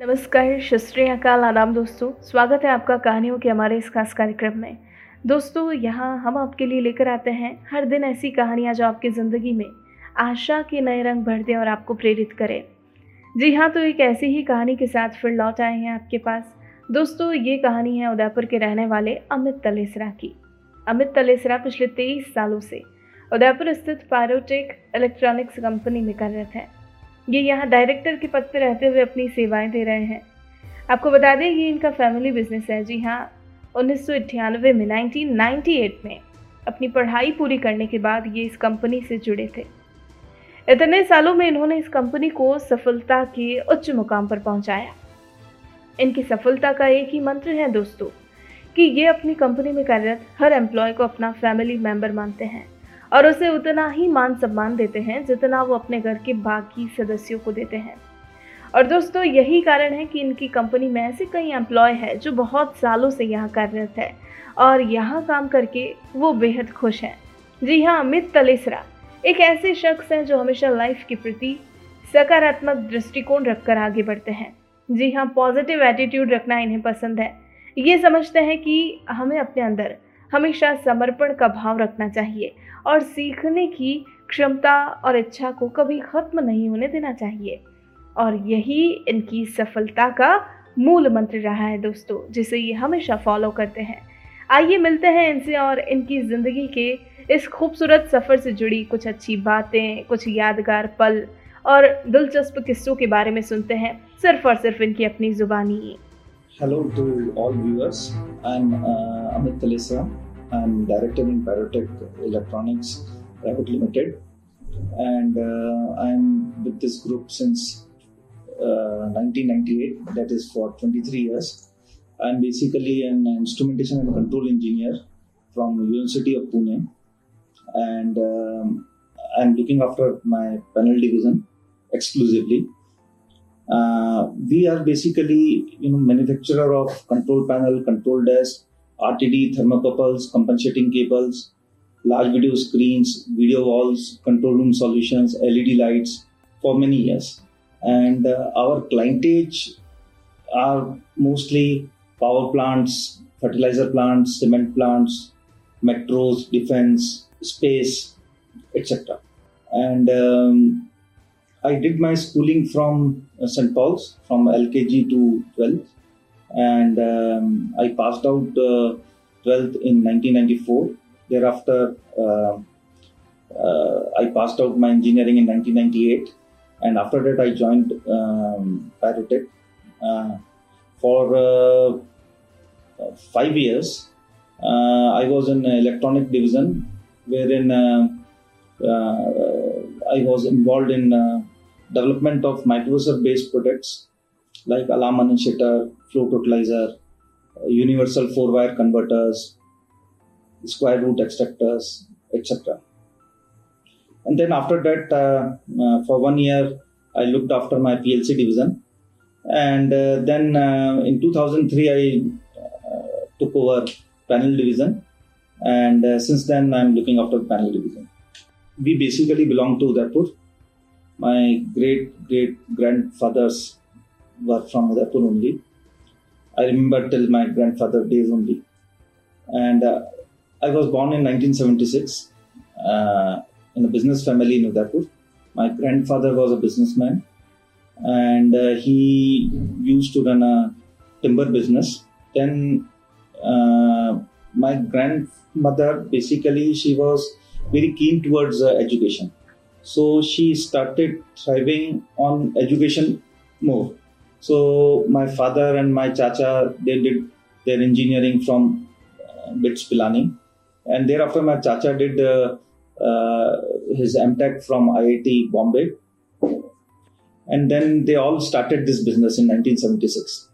नमस्कार शस्त्री अकाल आदाम दोस्तों। स्वागत है आपका कहानियों के हमारे इस खास कार्यक्रम में। दोस्तों, यहाँ हम आपके लिए लेकर आते हैं हर दिन ऐसी कहानियाँ जो आपकी ज़िंदगी में आशा के नए रंग भर दें और आपको प्रेरित करें। जी हाँ तो एक ऐसी ही कहानी के साथ फिर लौट आए हैं आपके पास। दोस्तों, ये कहानी है उदयपुर के रहने वाले अमित तलेसरा की। अमित तलेसरा पिछले तेईस सालों से उदयपुर स्थित पायरोटेक इलेक्ट्रॉनिक्स कंपनी में कार्यरत हैं। ये यहाँ डायरेक्टर के पद पर रहते हुए अपनी सेवाएँ दे रहे हैं। आपको बता दें, ये इनका फैमिली बिज़नेस है। जी हाँ उन्नीस सौ अट्ठानवे में 1998 में अपनी पढ़ाई पूरी करने के बाद ये इस कंपनी से जुड़े थे। इतने सालों में इन्होंने इस कंपनी को सफलता के उच्च मुकाम पर पहुँचाया। इनकी सफलता का एक ही मंत्र है, दोस्तों, कि ये अपनी कंपनी में कार्यरत हर एम्प्लॉय को अपना फैमिली मेंबर मानते हैं। और उसे उतना ही मान सम्मान देते हैं जितना वो अपने घर के बाकी सदस्यों को देते हैं। और दोस्तों, यही कारण है कि इनकी कंपनी में ऐसे कई एम्प्लॉय है जो बहुत सालों से यहाँ कार्यरत है और यहाँ काम करके वो बेहद खुश हैं। जी हाँ अमित तलेसरा, एक ऐसे शख्स हैं जो हमेशा लाइफ के प्रति सकारात्मक दृष्टिकोण रखकर आगे बढ़ते हैं। जी हाँ पॉजिटिव एटीट्यूड रखना इन्हें पसंद है। ये समझते हैं कि हमें अपने अंदर हमेशा समर्पण का भाव रखना चाहिए और सीखने की क्षमता और इच्छा को कभी ख़त्म नहीं होने देना चाहिए। और यही इनकी सफलता का मूल मंत्र रहा है दोस्तों, जिसे ये हमेशा फॉलो करते हैं। आइए मिलते हैं इनसे और इनकी ज़िंदगी के इस खूबसूरत सफ़र से जुड़ी कुछ अच्छी बातें, कुछ यादगार पल और दिलचस्प किस्सों के बारे में सुनते हैं। सिर्फ़ और सिर्फ़ इनकी अपनी ज़ुबानी। Hello to all viewers. I'm uh, Amit Talesra. I'm director in Pyrotech Electronics Private Limited, and uh, I'm with this group since uh, 1998. That is for 23 years. I'm basically an instrumentation and control engineer from University of Pune, and um, I'm looking after my panel division exclusively. Uh, we are basically you know manufacturer of control panel, control desk, RTD thermocouples, compensating cables, large video screens, video walls, control room solutions, LED lights for many years. And uh, our clientage are mostly power plants, fertilizer plants, cement plants, metros, defense, space, etc. And um, I did my schooling from St. Paul's from LKG to 12th and um, I passed out uh, 12th in 1994. Thereafter, uh, uh, I passed out my engineering in 1998, and after that, I joined um, Pyrotech uh, for uh, five years. Uh, I was in electronic division, wherein I was involved in development of microprocessor-based products like alarm initiator, flow totalizer, uh, universal four wire converters, square root extractors, etc. And then after that, uh, uh, for one year, I looked after my PLC division. And uh, then uh, in 2003, I uh, took over panel division. And since then, I'm looking after panel division. We basically belong to Udaipur. My great great grandfathers were from Udaipur only I remember till my grandfather days only. And uh, I was born in 1976 uh, in a business family in Udaipur. My grandfather was a businessman and uh, he used to run a timber business. Then uh, my grandmother basically she was very keen towards uh, education. So she started thriving on education more. So my father and my chacha they did their engineering from uh, BITS Pilani, and thereafter my chacha did uh, uh, his MTech from IIT Bombay, and then they all started this business in 1976.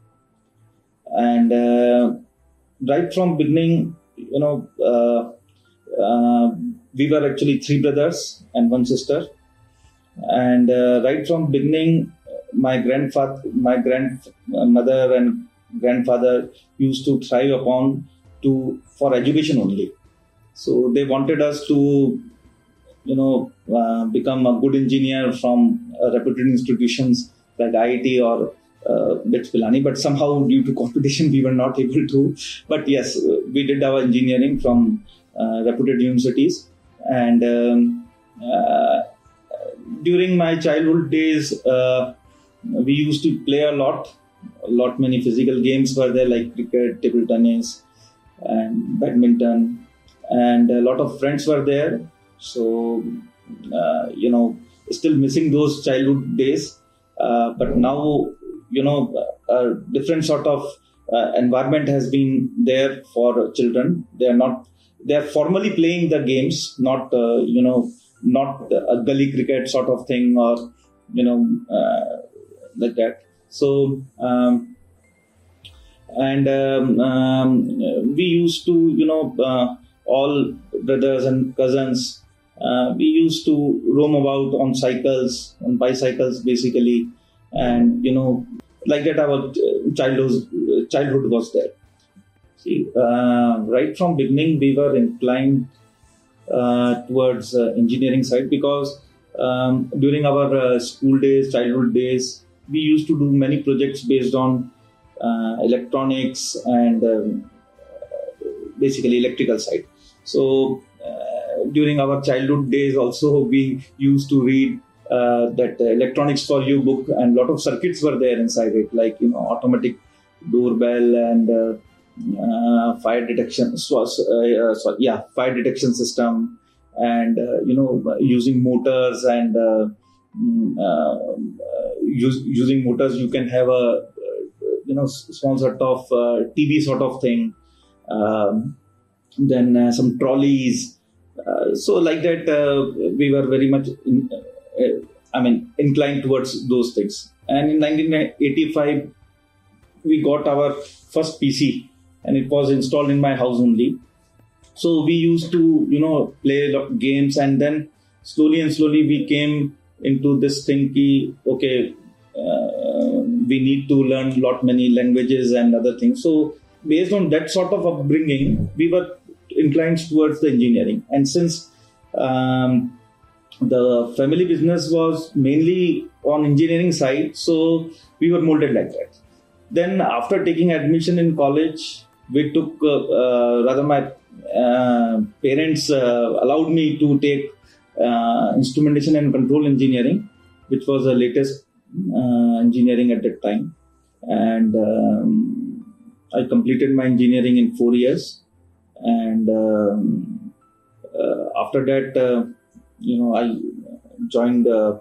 And uh, right from beginning, you know, uh, uh, we were actually three brothers and one sister, and right from beginning my grandfather, my grandmother and grandfather used to thrive upon to for education only. So they wanted us to, you know, uh, become a good engineer from uh, reputed institutions like IIT or uh, bits Pilani, but somehow due to competition we were not able to. But yes, we did our engineering from uh, reputed universities, and um, uh, during my childhood days, uh, we used to play a lot. A lot many physical games were there like cricket, table tennis, and badminton, and a lot of friends were there. So uh, you know, still missing those childhood days. Uh, but now you know a different sort of uh, environment has been there for children they are not they are formally playing the games not uh, you know not a gully cricket sort of thing or you know uh, like that. So um, and um, um, we used to you know uh, all brothers and cousins uh, we used to roam about on cycles on bicycles basically. And you know like that our childhood childhood was there see uh, right from beginning we were inclined uh, towards uh, engineering side because um, during our uh, school days childhood days we used to do many projects based on uh, electronics and um, basically electrical side. So uh, during our childhood days also we used to read uh, that electronics for you book and lot of circuits were there inside it like you know automatic doorbell and uh, uh, fire detection so, uh, so, yeah fire detection system and uh, you know using motors and mm, use, using motors you can have a you know small sort of tv sort of thing. Um, then some trolleys. So like that we were very much in, uh, I mean, inclined towards those things. And in 1985, we got our first PC, and it was installed in my house only. So we used to, you know, play games, and then slowly and slowly we came into this thing. Okay, uh, we need to learn lot many languages and other things. So based on that sort of upbringing, we were inclined towards the engineering, and since um, the family business was mainly on engineering side so we were molded like that then after taking admission in college we took uh, uh, rather my uh, parents uh, allowed me to take uh, instrumentation and control engineering which was the latest uh, engineering at that time and um, i completed my engineering in 4 years and um, after that you know, I joined the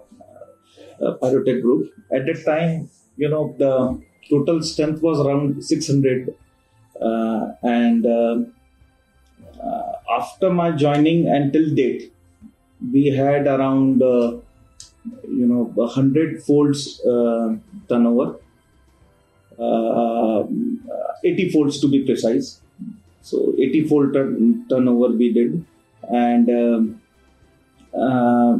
uh, Pyrotech group. At that time, you know, the total strength was around 600. Uh, and uh, uh, after my joining until date, we had around, uh, you know, 100 folds turnover. 80 folds to be precise. So 80 fold turn- turnover we did. And um, uh,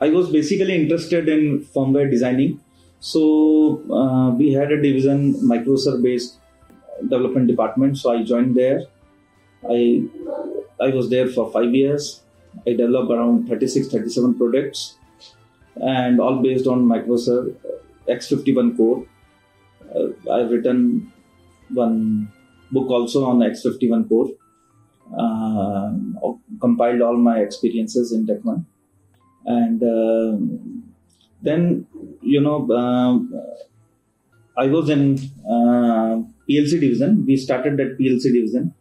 I was basically interested in firmware designing. So uh, we had a division, microprocessor based development department. So I joined there. I I was there for five years. I developed around 36, 37 products, and all based on microprocessor X51 core. Uh, I've written one book also on X51 core uh, compiled all my experiences in Techman. And uh, then, you know, uh, I was in uh, PLC division. We started that PLC division.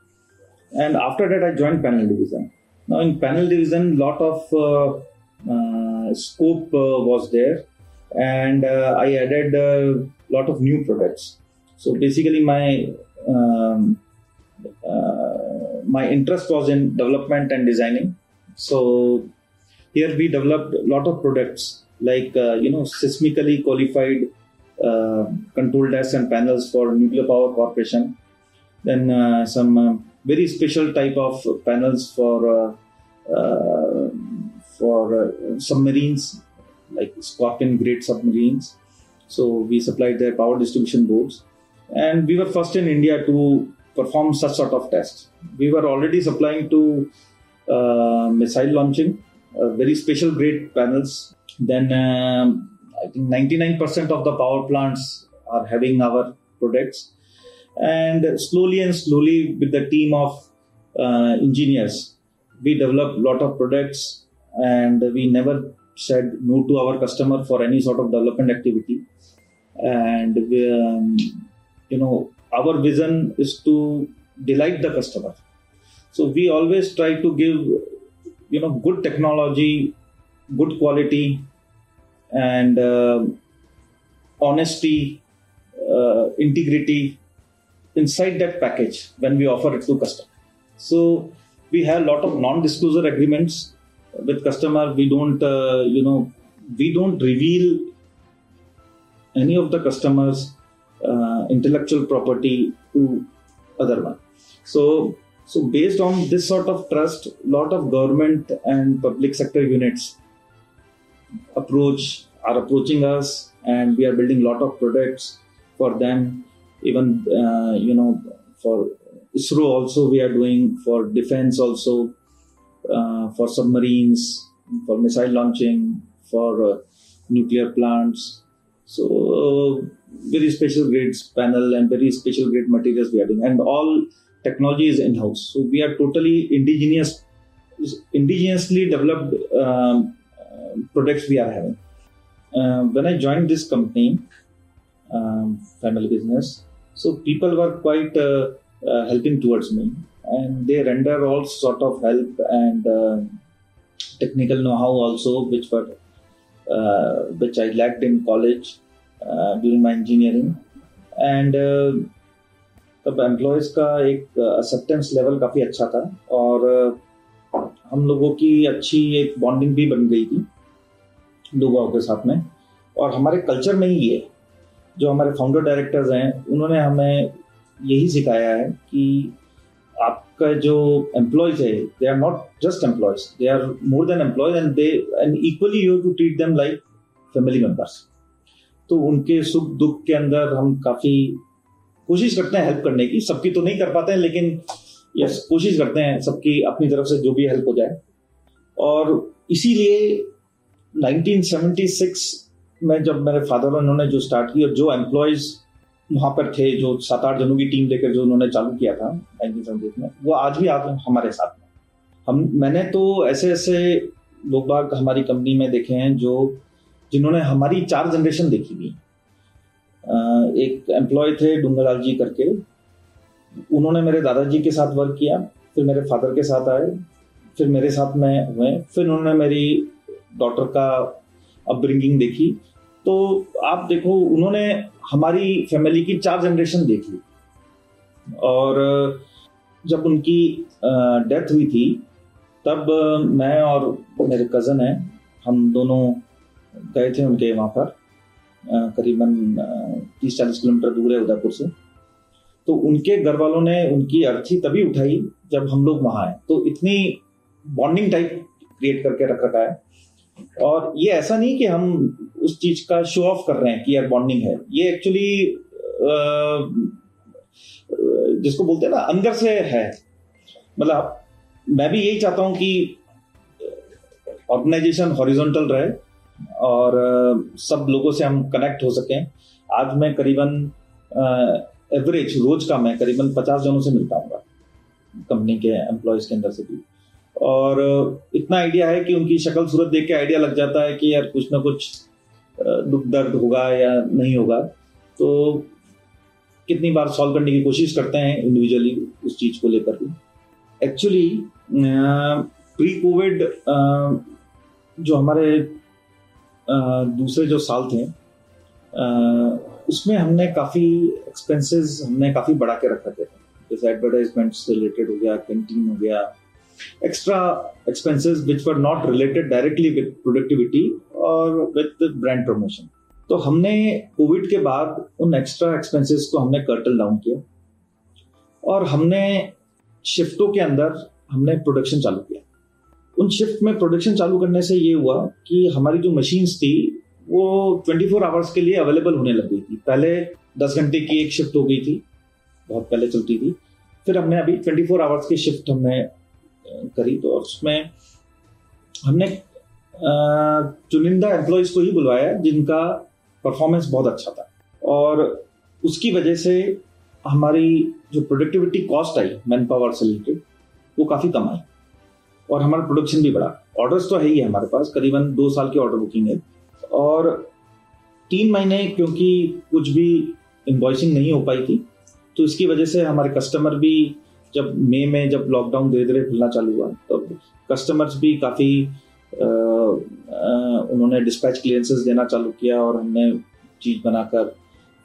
And after that, I joined panel division. Now, in panel division, lot of uh, uh, scope was there. And I added a lot of new products. So basically, my um, my interest was in development and designing. So here we developed a lot of products like uh, you know seismically qualified uh, control desks and panels for nuclear power corporation. Then uh, some uh, very special type of panels for uh, uh, for submarines like Scorpion grade submarines. So we supplied their power distribution boards, and we were first in India to perform such sort of tests. We were already supplying to uh, missile launching, uh, very special grade panels. Then um, I think 99% of the power plants are having our products. And slowly and slowly, with the team of uh, engineers, we develop a lot of products and we never said no to our customer for any sort of development activity. And we, um, you know, our vision is to delight the customer. So we always try to give, you know, good technology, good quality, and uh, honesty, uh, integrity inside that package when we offer it to customer. So we have a lot of non-disclosure agreements with customer. We don't, uh, you know, we don't reveal any of the customers' uh, intellectual property to other one. So, so based on this sort of trust, lot of government and public sector units approach are approaching us, and we are building a lot of products for them. Even uh, you know for ISRO also we are doing for defense also uh, for submarines, for missile launching, for uh, nuclear plants. So very special grades panel and very special grade materials we are doing, and all technology is in house. So we are totally indigenous, indigenously developed um, products we are having. Uh, when I joined this company, um, family business, so people were quite uh, uh, helping towards me and they render all sort of help and uh, technical know-how also which were uh, which I lacked in college uh, during my engineering and uh, तब employees का एक acceptance level काफ़ी अच्छा था और हम लोगों की अच्छी एक बॉन्डिंग भी बन गई थी लोगों के साथ में। और हमारे कल्चर में ही ये, जो हमारे फाउंडर डायरेक्टर्स हैं, उन्होंने हमें यही सिखाया है कि आपका जो एम्प्लॉयज़ है they are not just employees they are more than employees and they and equally you to treat them like family members तो उनके सुख दुख के अंदर हम काफ़ी कोशिश करते हैं हेल्प करने की। सबकी तो नहीं कर पाते हैं, लेकिन यस कोशिश करते हैं सबकी अपनी तरफ़ से जो भी हेल्प हो जाए। और इसीलिए 1976 में जब मेरे फादर उन्होंने जो स्टार्ट किया जो एम्प्लॉयज़ वहाँ पर थे, जो सात आठ जनों की टीम लेकर जो उन्होंने चालू किया था, नाइनटीन में, वो आज भी आप हमारे साथ में हम, मैंने तो ऐसे ऐसे लोग बाग हमारी कंपनी में देखे हैं जो, जिन्होंने हमारी चार जनरेशन देखी हुई एक एम्प्लॉय थे डूंगरलाल जी करके। उन्होंने मेरे दादाजी के साथ वर्क किया, फिर मेरे फादर के साथ आए, फिर मेरे साथ में हुए, फिर उन्होंने मेरी डॉटर का अपब्रिंगिंग देखी तो आप देखो, उन्होंने हमारी फैमिली की चार जनरेशन देख ली। और, जब उनकी डेथ हुई थी, तब, मैं और मेरे कज़न हैं, हम दोनों गए थे उनके वहाँ पर करीबन तीस चालीस किलोमीटर दूर है उदयपुर से। तो उनके घर वालों ने उनकी अर्थी तभी उठाई, जब हम लोग वहाँ आए। तो इतनी बॉन्डिंग टाइप क्रिएट करके रख रखा है। और ये ऐसा नहीं कि हम उस चीज़ का शो ऑफ़ कर रहे हैं कि यार बॉन्डिंग है। ये एक्चुअली जिसको बोलते हैं ना, अंदर से है। मतलब मैं भी यही चाहता हूँ कि ऑर्गेनाइजेशन हॉरिजॉन्टल रहे और सब लोगों से हम कनेक्ट हो सकें। आज मैं करीबन एवरेज रोज का मैं करीबन पचास जनों से मिलता हूँ। कंपनी के एम्प्लॉयज़ के अंदर से भी। और इतना आइडिया है कि उनकी शक्ल सूरत देख के आइडिया लग जाता है कि यार कुछ ना कुछ दुख दर्द होगा या नहीं होगा। तो कितनी बार सॉल्व करने की कोशिश करते हैं इंडिविजुअली उस चीज़ को लेकर भी एक्चुअली प्री कोविड जो हमारे दूसरे जो साल थे उसमें हमने काफ़ी एक्सपेंसेस हमने काफ़ी बढ़ा के रख थे। जैसे एडवर्टाइजमेंट से रिलेटेड हो गया कैंटीन हो गया extra expenses which were not related directly with productivity or with the brand promotion. तो हमने कोविड के बाद उन एक्स्ट्रा एक्सपेंसेस को हमने कर्टल डाउन किया और हमने शिफ्टों के अंदर हमने प्रोडक्शन चालू किया। उन शिफ्ट में प्रोडक्शन चालू करने से ये हुआ कि हमारी जो मशीन्स थी, वो 24 फोर आवर्स के लिए अवेलेबल होने लग गई थी। पहले 10 घंटे की एक शिफ्ट हो गई थी, बहुत पहले चलती थी। फिर हमने अभी 24 फोर आवर्स की शिफ्ट हमने करी तो उसमें हमने चुनिंदा एम्प्लॉयज़ को ही बुलवाया जिनका परफॉर्मेंस बहुत अच्छा था। और उसकी वजह से हमारी जो productivity cost I man power से रिलेटेड वो काफ़ी कम आई। और हमारा प्रोडक्शन भी बढ़ा। ऑर्डर्स तो है ही है हमारे पास, करीबन दो साल की ऑर्डर बुकिंग है। और तीन महीने क्योंकि कुछ भी इन्वॉइसिंग नहीं हो पाई थी तो इसकी वजह से हमारे कस्टमर भी जब मई में जब लॉकडाउन धीरे धीरे खुलना चालू हुआ तो कस्टमर्स भी काफ़ी उन्होंने डिस्पैच क्लियरेंसेस देना चालू किया और हमने चीज़ बनाकर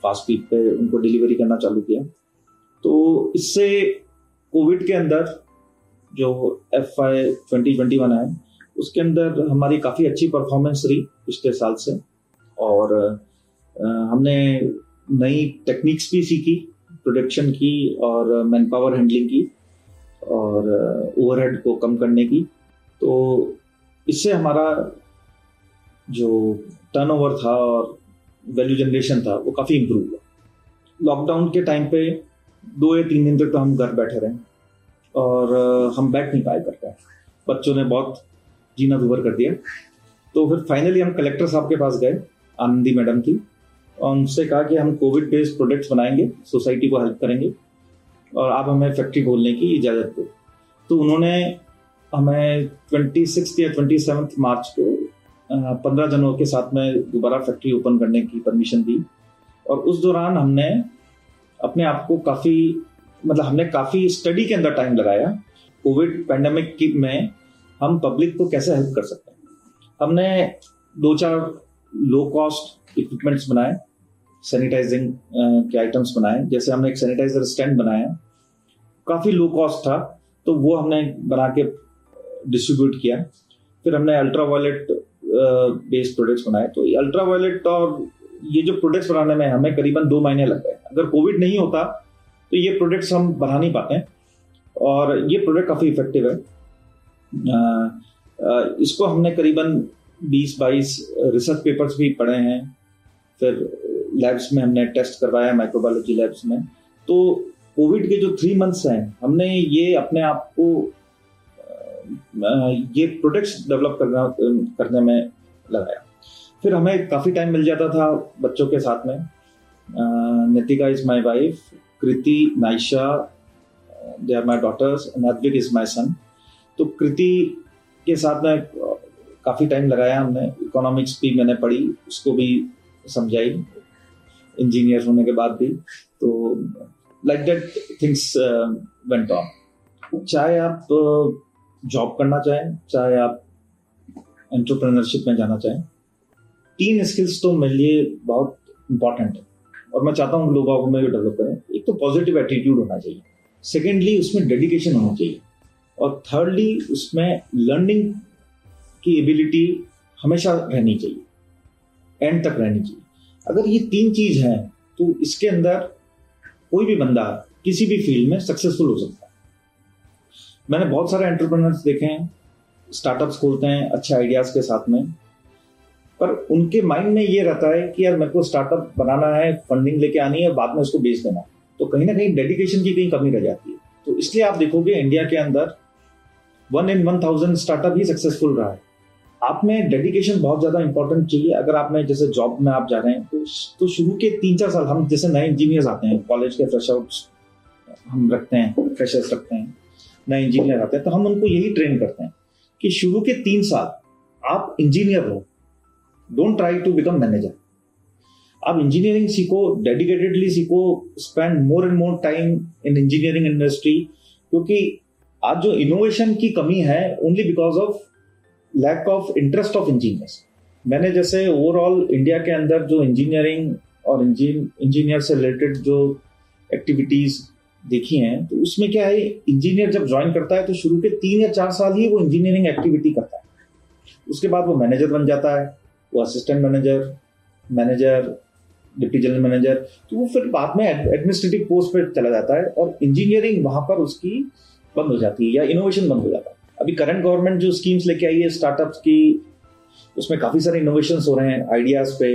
फास्ट फ़ीड पे उनको डिलीवरी करना चालू किया। तो इससे कोविड के अंदर जो F Y twenty twenty one है, उसके अंदर हमारी काफ़ी अच्छी परफॉर्मेंस रही पिछले साल से और हमने नई टेक्निक्स भी सीखी। प्रोडक्शन की और मैन पावर हैंडलिंग की और ओवरहेड को कम करने की। तो इससे हमारा जो टर्नओवर था और वैल्यू जनरेशन था, वो काफ़ी इम्प्रूव हुआ। लॉकडाउन के टाइम पे दो या तीन दिन तक तो हम घर बैठे रहे और हम बैठ नहीं पाए करते बच्चों ने बहुत जीना दुबर कर दिया। तो फिर फाइनली हम कलेक्टर साहब के पास गए, आनंदी मैडम थी उनसे कहा कि हम कोविड बेस्ड प्रोडक्ट्स बनाएँगे सोसाइटी को हेल्प करेंगे और आप हमें फैक्ट्री खोलने की इजाज़त दो। तो उन्होंने हमें ट्वेंटी सिक्स या ट्वेंटी मार्च को पंद्रह जनों के साथ में दोबारा फैक्ट्री ओपन करने की परमिशन दी और उस दौरान हमने अपने आप को काफ़ी मतलब हमने काफ़ी स्टडी के अंदर टाइम लगाया। कोविड पैंडमिक की में हम पब्लिक को कैसे हेल्प कर सकते हैं? हमने दो चार लो कॉस्ट इक्विपमेंट्स बनाए। सैनिटाइजिंग के आइटम्स बनाए। जैसे हमने एक सैनिटाइजर स्टैंड बनाया, काफ़ी लो कॉस्ट था तो वो हमने बना के डिस्ट्रीब्यूट किया। फिर हमने अल्ट्रा वायलेट बेस्ड प्रोडक्ट्स बनाए। तो ये अल्ट्रा वायलेट और ये जो प्रोडक्ट्स बनाने में हमें करीबन दो महीने लग गए। अगर कोविड नहीं होता तो ये प्रोडक्ट्स हम बना नहीं पाते और ये प्रोडक्ट काफ़ी इफ़ेक्टिव है। इसको हमने करीबन 20-22 रिसर्च पेपर्स भी पढ़े हैं। फिर लैब्स में हमने टेस्ट करवाया माइक्रोबायोलॉजी लैब्स में। तो कोविड के जो थ्री मंथ्स हैं, हमने ये अपने आप को ये प्रोडक्ट्स डेवलप करना, करने में लगाया। फिर हमें काफ़ी टाइम मिल जाता था बच्चों के साथ में। Nitika is my wife Kriti Naisha they are my daughters Nadvik is my son तो कृति के साथ में काफ़ी टाइम लगाया हमने। इकोनॉमिक्स भी मैंने पढ़ी, उसको भी समझाई। इंजीनियर होने के बाद भी तो like that things went on चाहे आप जॉब करना चाहें, चाहे आप एंटरप्रेन्योरशिप में जाना चाहें, तीन स्किल्स तो मेरे लिए बहुत इंपॉर्टेंट है। और मैं चाहता हूँ लोगों को मैं डेवलप करें। एक तो पॉजिटिव एटीट्यूड होना चाहिए। सेकेंडली उसमें डेडिकेशन होना चाहिए। और थर्डली उसमें लर्निंग की एबिलिटी हमेशा रहनी चाहिए। एंड तक रहनी चाहिए। अगर ये तीन चीज़ है तो इसके अंदर कोई भी बंदा किसी भी फ़ील्ड में सक्सेसफुल हो सकता है। मैंने बहुत सारे एंटरप्रेनर्स देखे हैं स्टार्टअप्स खोलते हैं, अच्छे आइडियाज़ के साथ में। पर उनके माइंड में ये रहता है कि यार, मेरे को स्टार्टअप बनाना है फंडिंग लेके आनी है, बाद में उसको बेच देना। तो कहीं ना कहीं डेडिकेशन की कहीं कमी रह जाती है। तो इसलिए आप देखोगे इंडिया के अंदर one in one thousand startup he successful रहा है। आप में डेडिकेशन बहुत ज़्यादा इंपॉर्टेंट चाहिए। अगर आप में जैसे जॉब में आप जा रहे हैं तो तो शुरू के तीन चार साल हम जैसे नए इंजीनियर्स आते हैं कॉलेज के फ्रेश आउट हम रखते हैं फ्रेशर्स रखते हैं, नए इंजीनियर आते हैं तो हम उनको यही ट्रेन करते हैं कि शुरू के तीन साल आप इंजीनियर हो। Don't try to become manager आप इंजीनियरिंग सीखो डेडिकेटेडली सीखो spend more and more time in engineering industry क्योंकि आज जो इनोवेशन की कमी है only because of lack of interest of engineers मैंने जैसे ओवरऑल इंडिया के अंदर जो इंजीनियरिंग और इंजीनियर से रिलेटेड जो एक्टिविटीज़ देखी हैं तो उसमें क्या है इंजीनियर जब ज्वाइन करता है तो शुरू के तीन या चार साल ही वो इंजीनियरिंग एक्टिविटी करता है। उसके बाद वो मैनेजर बन जाता है, वो assistant manager manager deputy general manager तो वो फिर बाद में एडमिनिस्ट्रेटिव पोस्ट पर चला जाता है और इंजीनियरिंग वहाँ पर उसकी बंद हो जाती है या इनोवेशन बंद हो जाता है। अभी करंट गवर्नमेंट जो स्कीम्स लेके आई है स्टार्टअप्स की, उसमें काफ़ी सारे इनोवेशन हो रहे हैं आइडियाज़ पे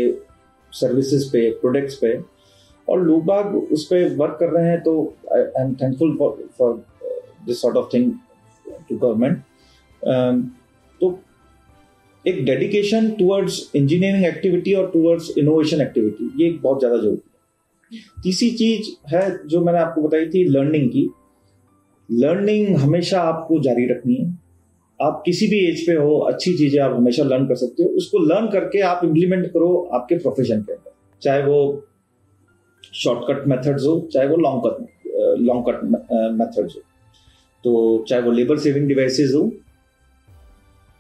सर्विसेज़ पे प्रोडक्ट्स पे। और लोग बाग उस पर वर्क कर रहे हैं तो I'm thankful for this sort of thing to government तो एक डेडिकेशन टुवर्ड्स इंजीनियरिंग एक्टिविटी और टुवर्ड्स इनोवेशन एक्टिविटी ये बहुत ज़्यादा ज़रूरी है। तीसरी चीज़ है जो मैंने आपको बताई थी लर्निंग की। लर्निंग हमेशा आपको जारी रखनी है। आप किसी भी एज पे हो, अच्छी चीज़ें आप हमेशा लर्न कर सकते हो। उसको लर्न करके आप इम्प्लीमेंट करो आपके प्रोफेशन के अंदर। चाहे वो शॉर्टकट मेथड्स हो, चाहे वो long cut long cut methods हो। तो चाहे वो लेबर सेविंग डिवाइसेस हो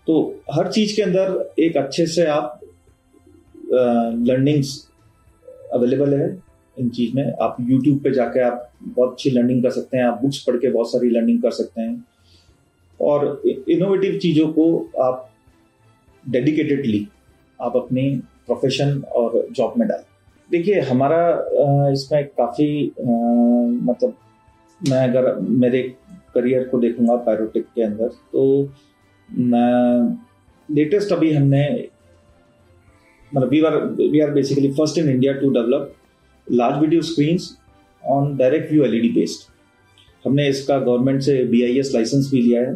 तो हर चीज़ के अंदर एक अच्छे से आप लर्निंग्स अवेलेबल है। इन चीज़ में। आप यूट्यूब पे जाके आप बहुत अच्छी लर्निंग कर सकते हैं। आप बुक्स पढ़ के बहुत सारी लर्निंग कर सकते हैं। और इनोवेटिव चीज़ों को आप डेडिकेटेडली आप अपनी प्रोफेशन और जॉब में डालें। देखिए, हमारा इसमें काफ़ी मतलब मैं अगर मेरे करियर को देखूँगा पैरोटिक के अंदर तो लेटेस्ट अभी हमने मतलब we are we are basically first in India to develop large video screen on direct view LED based हमने इसका गवर्नमेंट से बी आई एस लाइसेंस भी लिया है।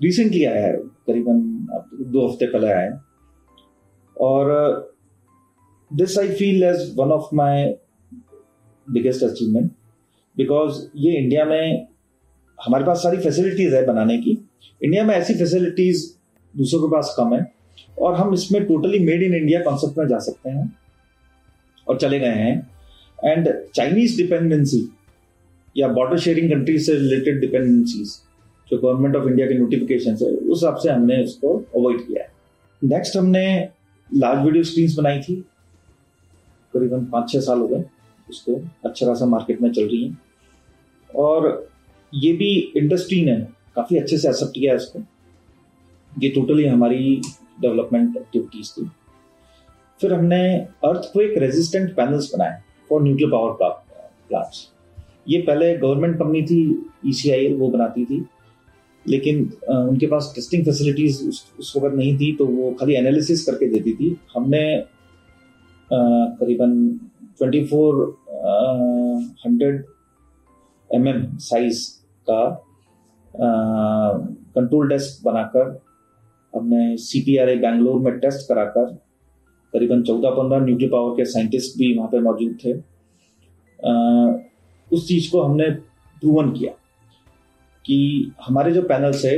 रिसेंटली आया है, करीबन दो हफ़्ते पहले आया है। और this I feel as one of my biggest achievement because ये इंडिया में हमारे पास सारी फैसिलिटीज़ है बनाने की। इंडिया में ऐसी फैसिलिटीज़ दूसरों के पास कम है और हम इसमें totally made in India concept में जा सकते हैं और चले गए हैं। एंड चाइनीज़ डिपेंडेंसी या बॉर्डर शेयरिंग कंट्री से रिलेटेड डिपेंडेंसीज जो गवर्नमेंट ऑफ़ इंडिया के नोटिफिकेशन है उस हिसाब से हमने उसको अवॉइड किया है नेक्स्ट हमने लार्ज वीडियो स्क्रीन बनाई थी करीबन पाँच छः साल हो गए उसको अच्छा खासा मार्केट में चल रही है और ये भी इंडस्ट्री ने काफ़ी अच्छे से एक्सेप्ट किया है इसको ये टोटली हमारी डेवलपमेंट एक्टिविटीज़ थी फिर हमने अर्थक्वेक रेजिस्टेंट पैनल्स बनाए फॉर न्यूक्लियर पावर प्लांट्स ये पहले गवर्नमेंट कंपनी थी ई e वो बनाती थी लेकिन उनके पास टेस्टिंग फैसिलिटीज़ उस, वक्त नहीं थी तो वो खाली एनालिसिस करके देती थी। हमने करीबन twenty four hundred M M size का कंट्रोल डेस्क बनाकर हमने C P R A Bangalore में टेस्ट कराकर करीबन चौदह पंद्रह न्यूक्लियर पावर के साइंटिस्ट भी वहाँ पे मौजूद थे। आ, उस चीज़ को हमने प्रूवन किया कि हमारे जो पैनल्स है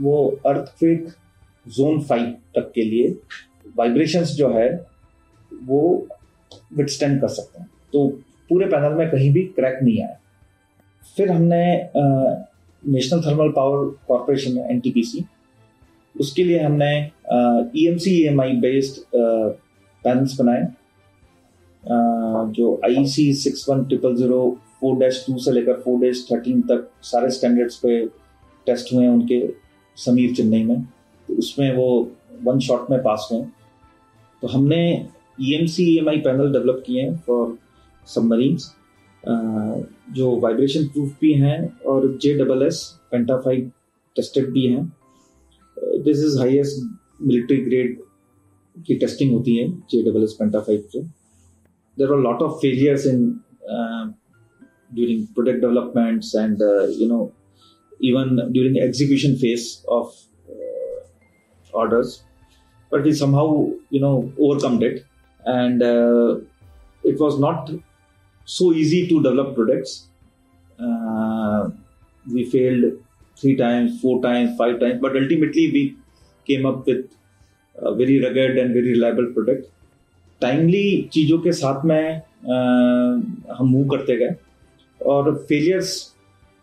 वो अर्थक्वेक जोन फाइव तक के लिए वाइब्रेशंस जो है वो विथस्टैंड कर सकते हैं। तो पूरे पैनल में कहीं भी क्रैक नहीं आया। फिर हमने National Thermal Power Corporation NTPC उसके लिए हमने E M C M I based panels बनाए। जो I C six one triple zero four dash two से लेकर फोर डैश थर्टीन तक सारे स्टैंडर्ड्स पे टेस्ट हुए हैं उनके समीर चेन्नई में। तो उसमें वो वन शॉट में पास हुए तो हमने E M C E M I panel develop किए हैं फॉर सबमरीन्स जो वाइब्रेशन प्रूफ भी हैं और J double S penta five tested भी हैं। This is highest military grade की टेस्टिंग होती है जे डबल एस पेंटाफाइव से there are lot of failures in during product developments and uh, you know even during execution phase of uh, orders but we somehow you know overcome it and uh, it was not so easy to develop products uh, we failed three times four times five times but ultimately we came up with a very rugged and very reliable product. Timely चीज़ों के साथ में uh, हम move करते गए। और failures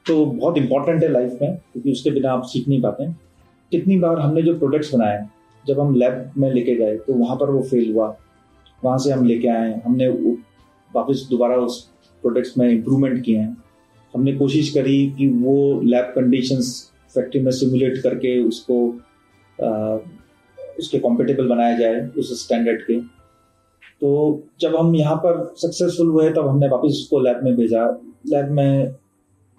तो बहुत इंपॉर्टेंट है लाइफ में क्योंकि उसके बिना आप सीख नहीं पाते। कितनी बार हमने जो प्रोडक्ट्स बनाए जब हम लैब में लेके गए तो वहाँ पर वो फेल हुआ। वहाँ से हम लेके आए हमने वापस दोबारा उस प्रोडक्ट्स में इम्प्रूवमेंट किए। हैं हमने कोशिश करी कि वो लैब कंडीशंस फैक्ट्री में सिमुलेट करके उसको आ, उसके कॉम्पिटेबल बनाया जाए, उस स्टैंडर्ड के। तो जब हम यहाँ पर सक्सेसफुल हुए, तब हमने वापस उसको लैब में भेजा। लैब में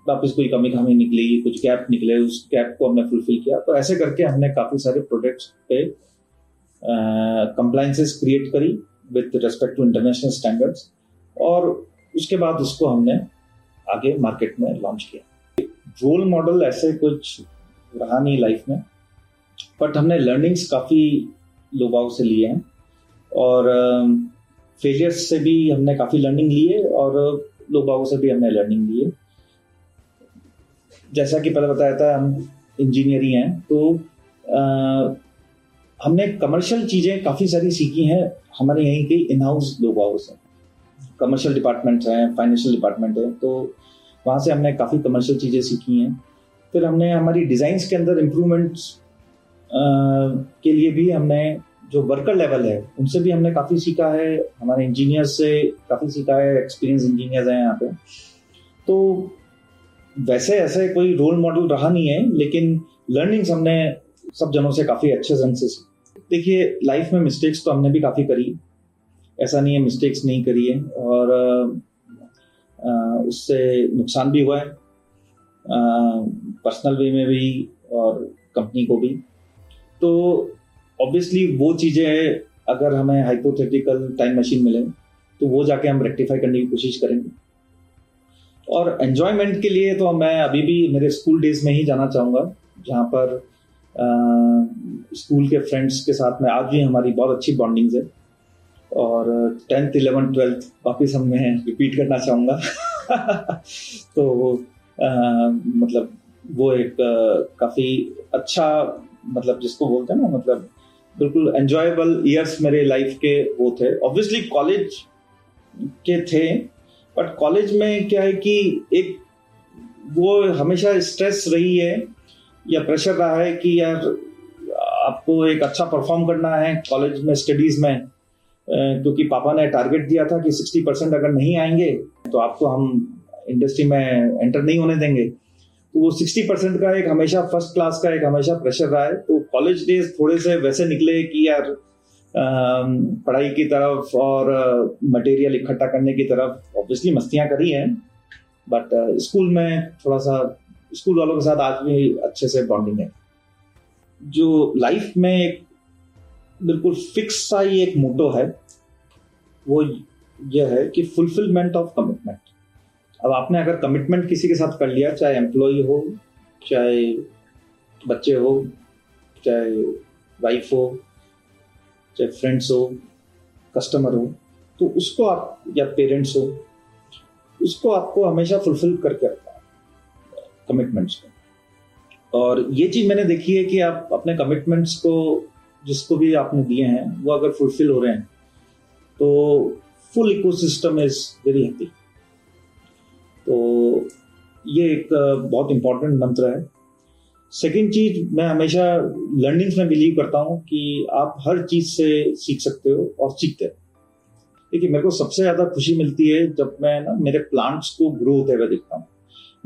वापस कोई कमी खामी निकली, कुछ गैप निकले, उस गैप को हमने फुलफिल किया। तो ऐसे करके हमने काफ़ी सारे प्रोडक्ट्स पे कंप्लाइंसेस क्रिएट करी with respect to international standards और उसके बाद उसको हमने आगे मार्केट में लॉन्च किया। रोल मॉडल ऐसे कुछ रहा नहीं लाइफ में। बट हमने लर्निंग्स काफ़ी लोबाव से लिए हैं। और फेलियर्स से भी हमने काफ़ी लर्निंग ली है और लोबाव से भी हमने लर्निंग ली है जैसा कि पहले बताया था हम इंजीनियर ही तो आ, हमने कमर्शियल चीज़ें काफ़ी सारी सीखी हैं हमारे यहीं के इन हाउस लोबाव से। कमर्शियल डिपार्टमेंट हैं फाइनेंशियल डिपार्टमेंट है तो वहाँ से हमने काफ़ी कमर्शियल चीज़ें सीखी हैं। फिर हमने हमारी डिज़ाइंस के अंदर इम्प्रूवमेंट्स के लिए भी हमने जो वर्कर लेवल है उनसे भी हमने काफ़ी सीखा है। हमारे इंजीनियर्स से काफ़ी सीखा है। एक्सपीरियंस इंजीनियर्स हैं यहाँ पे। तो वैसे ऐसे कोई रोल मॉडल रहा नहीं है लेकिन लर्निंग्स हमने सब जनों से काफ़ी अच्छे ढंग से सीखी। देखिए लाइफ में मिस्टेक्स तो हमने भी काफ़ी करी। ऐसा नहीं है मिस्टेक्स नहीं करी है और आ, उससे नुकसान भी हुआ है पर्सनल वे में भी और कंपनी को भी। तो ऑब्वियसली वो चीज़ें अगर हमें हाइपोथेटिकल टाइम मशीन मिले तो वो जाके हम रेक्टिफाई करने की कोशिश करेंगे। और एन्जॉयमेंट के लिए तो मैं अभी भी मेरे स्कूल डेज़ में ही जाना चाहूँगा जहाँ पर स्कूल के फ्रेंड्स के साथ में आज भी हमारी बहुत अच्छी बॉन्डिंग्स है। और टेंथ इलेवन ट्वेल्थ वापिस हम मैं रिपीट करना चाहूँगा। तो आ, मतलब वो एक काफ़ी अच्छा मतलब जिसको बोलते हैं ना मतलब बिल्कुल एंजॉयबल ईयर्स मेरे लाइफ के वो थे। ऑब्वियसली कॉलेज के थे बट कॉलेज में क्या है कि एक वो हमेशा स्ट्रेस रही है, या प्रेशर रहा है कि यार आपको एक अच्छा परफॉर्म करना है कॉलेज में स्टडीज़ में। क्योंकि पापा ने टारगेट दिया था कि 60 परसेंट अगर नहीं आएँगे तो आपको हम इंडस्ट्री में एंटर नहीं होने देंगे। तो वो 60 परसेंट का एक हमेशा फ़र्स्ट क्लास का एक हमेशा प्रेशर रहा है। तो कॉलेज डेज़ थोड़े से वैसे निकले कि यार पढ़ाई की तरफ़ और मटेरियल इकट्ठा करने की तरफ़ ऑब्वियसली मस्तियाँ करी हैं बट स्कूल में थोड़ा सा स्कूल वालों के साथ आज भी अच्छे से बॉन्डिंग है। जो लाइफ में एक बिल्कुल फिक्स सा ही एक मोटो है, वो यह है कि फुलफिलमेंट ऑफ़ कमिटमेंट अब आपने अगर कमिटमेंट किसी के साथ कर लिया, चाहे एम्प्लॉय हो, चाहे बच्चे हो, चाहे वाइफ हो, चाहे फ्रेंड्स हो कस्टमर हो तो उसको आप, या पेरेंट्स हो, उसको आपको हमेशा फुलफिल करके रखना है कमिटमेंट्स को। और ये चीज़ मैंने देखी है कि आप अपने कमिटमेंट्स को, जिसको भी आपने दिए हैं, वो अगर फुलफिल हो रहे हैं तो full ecosystem is very happy तो ये एक बहुत इंपॉर्टेंट मंत्र है। सेकेंड चीज़, मैं हमेशा लर्निंग्स में बिलीव करता हूँ कि आप हर चीज़ से सीख सकते हो और सीखते हो। देखिए, मेरे को सबसे ज़्यादा खुशी मिलती है जब मैं ना, मेरे प्लांट्स को ग्रो होते हुए देखता हूँ।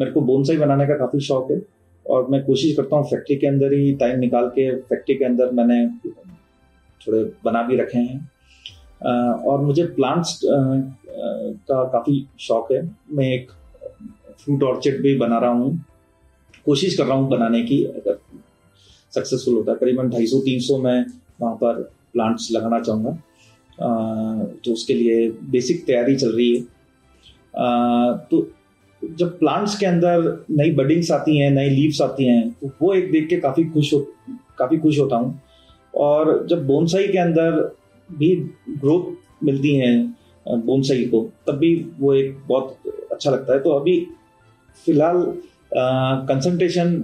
मेरे को बोनसाई बनाने का काफ़ी शौक है और मैं कोशिश करता हूँ फैक्ट्री के अंदर ही टाइम निकाल के फैक्ट्री के अंदर मैंने थोड़े बना भी रखे हैं। और मुझे प्लांट्स का काफ़ी शौक है। मैं एक फ्रूट ऑर्चिड भी बना रहा हूँ। कोशिश कर रहा हूँ बनाने की अगर सक्सेसफुल होता है। करीबन ढाई सौ तीन सौ मैं वहाँ पर प्लांट्स लगाना चाहूँगा। तो उसके लिए बेसिक तैयारी चल रही है। आ, तो जब प्लांट्स के अंदर नई बडिंग्स आती हैं नई लीव्स आती हैं तो वो एक देख के काफ़ी खुश हो काफ़ी खुश होता हूँ। और जब बोनसाई के अंदर भी ग्रोथ मिलती है बोनसाई को तब भी वो एक बहुत अच्छा लगता है। तो अभी फ़िलहाल कंसंट्रेशन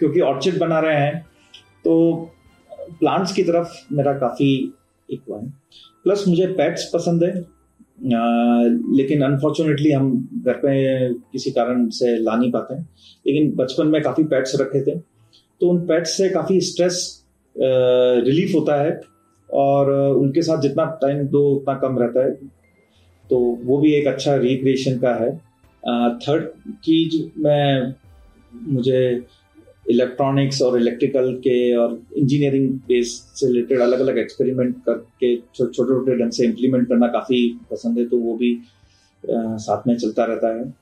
क्योंकि ऑर्चिड बना रहे हैं तो प्लांट्स की तरफ़ मेरा काफ़ी एक है प्लस मुझे पेट्स पसंद है आ, लेकिन अनफॉर्चुनेटली हम घर पे किसी कारण से ला नहीं पाते हैं। लेकिन बचपन में काफ़ी पेट्स रखे थे तो उन पेट्स से काफ़ी स्ट्रेस रिलीफ होता है और उनके साथ जितना टाइम दो उतना कम रहता है। तो वो भी एक अच्छा रिक्रिएशन का है। थर्ड चीज़ मैं मुझे इलेक्ट्रॉनिक्स और इलेक्ट्रिकल के और इंजीनियरिंग बेस से रिलेटेड अलग अलग एक्सपेरिमेंट करके छोटे छोटे ढंग से इम्प्लीमेंट करना काफ़ी पसंद है तो वो भी आ, साथ में चलता रहता है।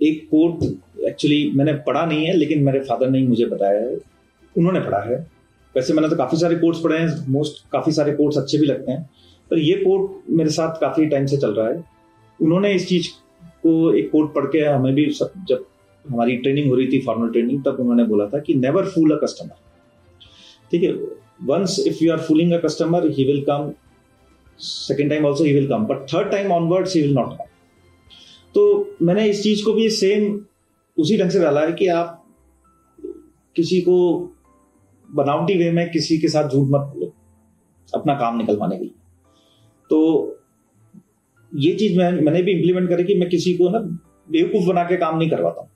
एक कोर्ट एक्चुअली मैंने पढ़ा नहीं है लेकिन मेरे फादर ने ही मुझे बताया है। उन्होंने पढ़ा है। वैसे मैंने तो काफ़ी सारे कोर्स पढ़े हैं मोस्ट काफ़ी सारे कोर्स अच्छे भी लगते हैं पर ये कोर्ट मेरे साथ काफ़ी टाइम से चल रहा है। उन्होंने इस चीज़ को एक कोर्ट पढ़ के हमें भी जब हमारी ट्रेनिंग हो रही थी फॉर्मल ट्रेनिंग तब उन्होंने बोला था कि नेवर फूल अ कस्टमर ठीक है once if you are fooling a customer he will come second time also he will come but third time onwards he will not come तो मैंने इस चीज़ को भी सेम उसी ढंग से डाला है कि आप किसी को बनावटी वे में किसी के साथ झूठ मत बोलो, अपना काम निकलवाने के लिए। तो ये चीज़ मैं, मैंने भी इम्प्लीमेंट करी कि मैं किसी को ना बेवकूफ़ बना के काम नहीं करवाता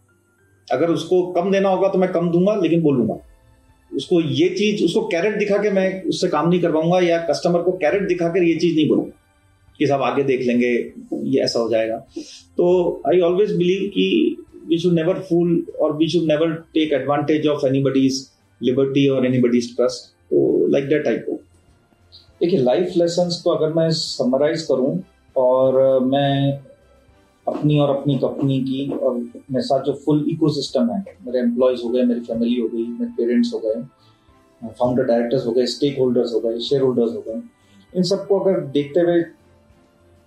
अगर उसको कम देना होगा तो मैं कम दूँगा, लेकिन बोलूँगा। उसको ये चीज़, उसको कैरेट दिखा के मैं उससे काम नहीं करवाऊँगा या कस्टमर को कैरेट दिखाकर ये चीज़ नहीं बोलूँगा कि सब आगे देख लेंगे, ये ऐसा हो जाएगा। तो आई ऑलवेज बिलीव कि वी शुड नेवर फूल और we should never take advantage of anybody's liberty और एनीबडीज ट्रस्ट तो लाइक दैट टाइप देखिए लाइफ लेसन को अगर मैं समराइज करूँ और मैं अपनी और अपनी कंपनी की, और मेरे साथ जो फुल इकोसिस्टम है, मेरे एम्प्लॉयज़ हो गए, मेरी फैमिली हो गई, मेरे पेरेंट्स हो गए फाउंडर डायरेक्टर्स हो गए स्टेक होल्डर्स हो गए शेयर होल्डर्स हो गए, इन सबको अगर देखते हुए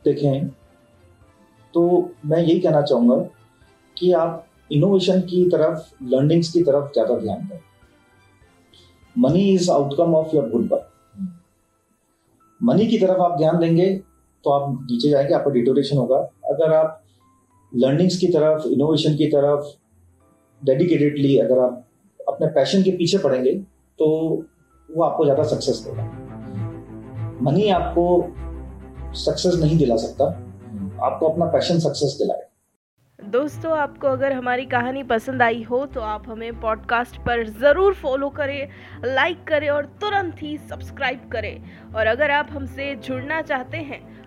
देखें तो मैं यही कहना चाहूँगा कि आप इनोवेशन की तरफ़ लर्निंग्स की तरफ़ ज़्यादा ध्यान दें। Money is outcome of your good work money की तरफ़ आप ध्यान देंगे तो आप नीचे जाएँगे, आपका डिटोरेशन होगा। अगर आप लर्निंग्स की तरफ़ इनोवेशन की तरफ़ डेडिकेटेडली अगर आप अपने पैशन के पीछे पड़ेंगे तो वो आपको ज़्यादा सक्सेस देगा। मनी आपको सक्सेस नहीं दिला सकता, आपको अपना पैशन सक्सेस दिलाए दोस्तों, आपको अगर हमारी कहानी पसंद आई हो तो आप हमें पॉडकास्ट पर ज़रूर फॉलो करें लाइक करें और तुरंत ही सब्सक्राइब करें। और अगर आप हमसे जुड़ना चाहते हैं